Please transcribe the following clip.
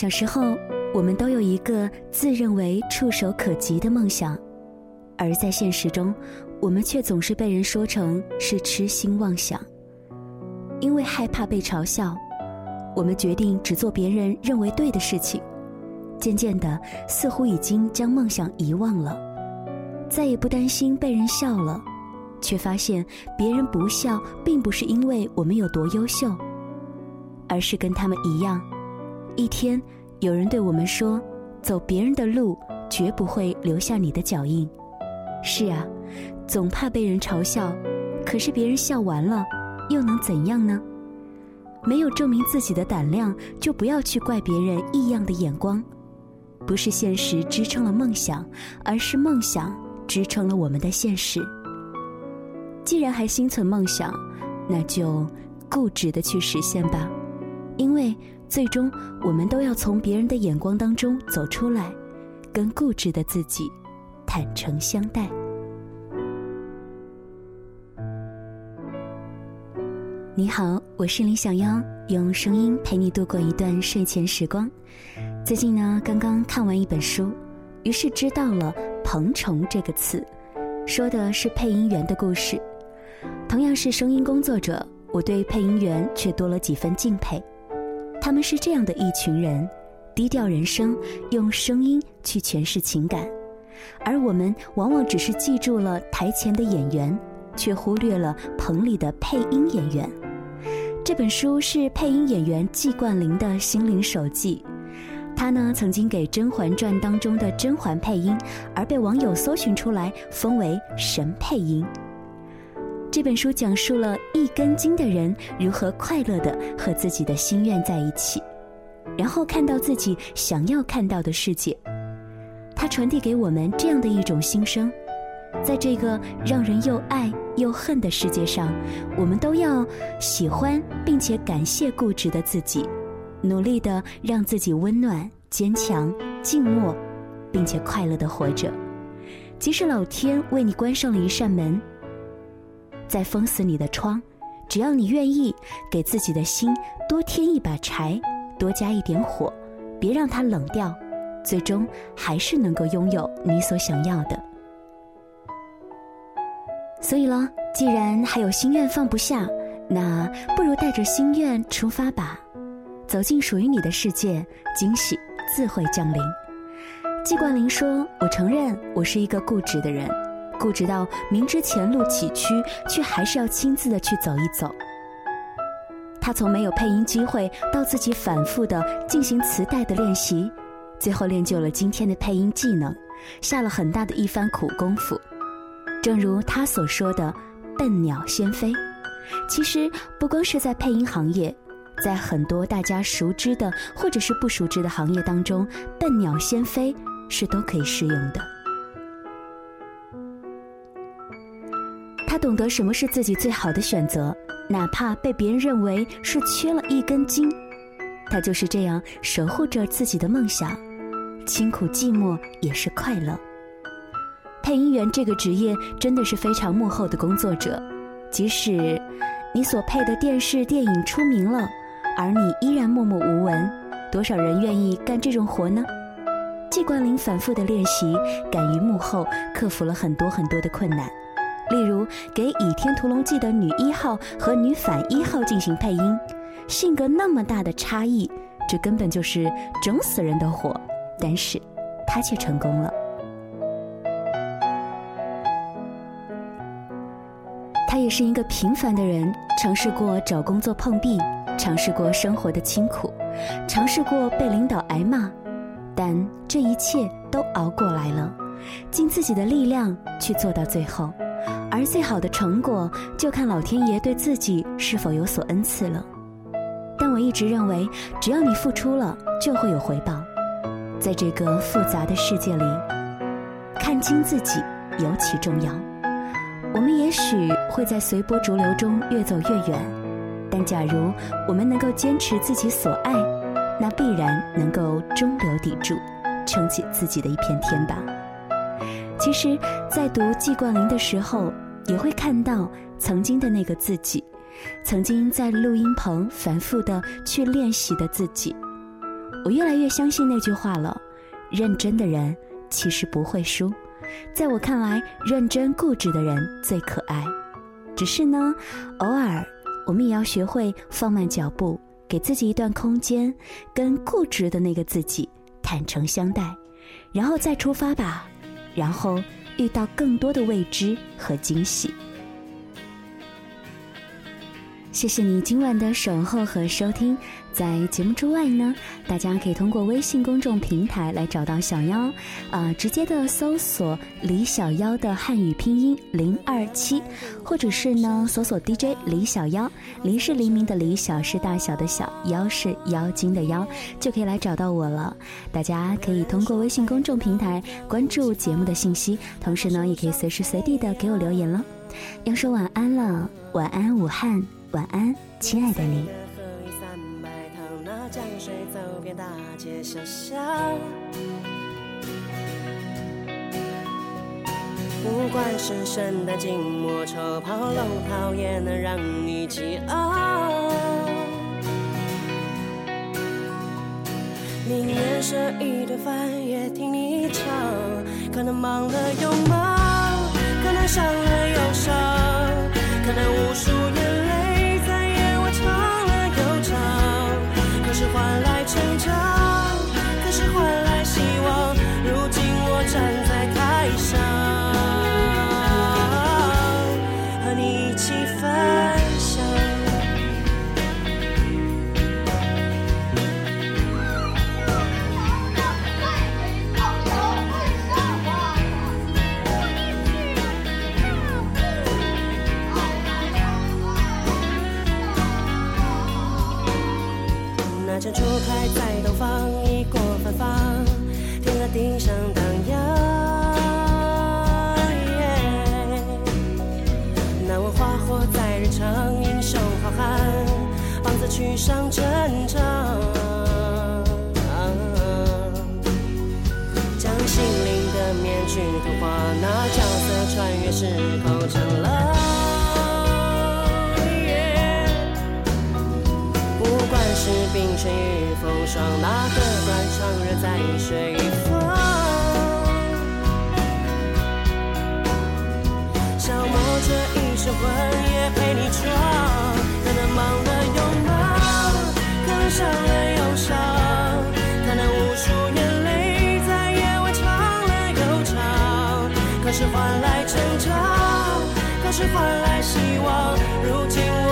小时候，我们都有一个自认为触手可及的梦想，而在现实中，我们却总是被人说成是痴心妄想。因为害怕被嘲笑，我们决定只做别人认为对的事情。渐渐的，似乎已经将梦想遗忘了，再也不担心被人笑了，却发现别人不笑，并不是因为我们有多优秀，而是跟他们一样。一天，有人对我们说：“走别人的路，绝不会留下你的脚印。”是啊，总怕被人嘲笑，可是别人笑完了，又能怎样呢？没有证明自己的胆量，就不要去怪别人异样的眼光。不是现实支撑了梦想，而是梦想支撑了我们的现实。既然还心存梦想，那就固执的去实现吧，因为最终我们都要从别人的眼光当中走出来，跟固执的自己坦诚相待。你好，我是林小妖，用声音陪你度过一段睡前时光。最近呢，刚刚看完一本书，于是知道了“蓬虫”这个词，说的是配音员的故事。同样是声音工作者，我对配音员却多了几分敬佩。他们是这样的一群人，低调人生，用声音去诠释情感，而我们往往只是记住了台前的演员，却忽略了棚里的配音演员。这本书是配音演员季冠霖的心灵手记。他呢曾经给《甄嬛传》当中的甄嬛配音，而被网友搜寻出来，封为神配音。这本书讲述了一根筋的人如何快乐的和自己的心愿在一起，然后看到自己想要看到的世界。它传递给我们这样的一种心声：在这个让人又爱又恨的世界上，我们都要喜欢并且感谢固执的自己。努力的让自己温暖、坚强、静默，并且快乐的活着。即使老天为你关上了一扇门，再封死你的窗，只要你愿意，给自己的心多添一把柴，多加一点火，别让它冷掉，最终还是能够拥有你所想要的。所以了，既然还有心愿放不下，那不如带着心愿出发吧。走进属于你的世界，惊喜自会降临。季冠霖说：“我承认，我是一个固执的人，固执到明知前路崎岖，却还是要亲自的去走一走。”他从没有配音机会，到自己反复的进行磁带的练习，最后练就了今天的配音技能，下了很大的一番苦功夫。正如他所说的：“笨鸟先飞。”其实不光是在配音行业。在很多大家熟知的或者是不熟知的行业当中，“笨鸟先飞”是都可以适用的。懂得什么是自己最好的选择，哪怕被别人认为是缺了一根筋，他就是这样守护着自己的梦想，辛苦寂寞也是快乐。配音员这个职业真的是非常幕后的工作者，即使你所配的电视电影出名了。而你依然默默无闻，多少人愿意干这种活呢？季冠霖反复的练习，敢于幕后，克服了很多很多的困难。例如，给《倚天屠龙记》的女一号和女反一号进行配音，性格那么大的差异，这根本就是整死人的活。但是，他却成功了。他也是一个平凡的人，尝试过找工作碰壁。尝试过生活的清苦，尝试过被领导挨骂，但这一切都熬过来了，尽自己的力量去做到最后，而最好的成果就看老天爷对自己是否有所恩赐了。但我一直认为，只要你付出了，就会有回报。在这个复杂的世界里，看清自己尤其重要。我们也许会在随波逐流中越走越远。但假如我们能够坚持自己所爱，那必然能够中流砥柱，撑起自己的一片天吧。其实，在读季冠霖的时候，也会看到曾经的那个自己，曾经在录音棚反复的去练习的自己。我越来越相信那句话了：认真的人其实不会输。在我看来，认真固执的人最可爱。只是呢，偶尔我们也要学会放慢脚步，给自己一段空间，跟固执的那个自己坦诚相待，然后再出发吧。然后遇到更多的未知和惊喜。谢谢你今晚的守候和收听。在节目之外呢，大家可以通过微信公众平台来找到小妖，啊，直接的搜索李小妖的汉语拼音零二七，或者是呢搜索 DJ 李小妖，黎是黎明的黎，小是大小的小，妖是妖精的妖，就可以来找到我了。大家可以通过微信公众平台关注节目的信息，同时呢，也可以随时随地的给我留言了。要说晚安了，晚安武汉。晚安，亲爱的你。不管是圣诞、静默、抽炮、龙袍，也能让你激昂。宁愿舍一顿饭，也听你唱。可能忙了又忙，可能伤了又伤，可能无数眼泪。等着。棒子去上成长。将心灵的面具脱化，那角色穿越时空成了。是冰雪与风霜，那个断肠人在水方？消磨这一身魂，伤了又伤，可能无数眼泪在夜晚唱了又唱。可是换来成长，可是换来希望。如今我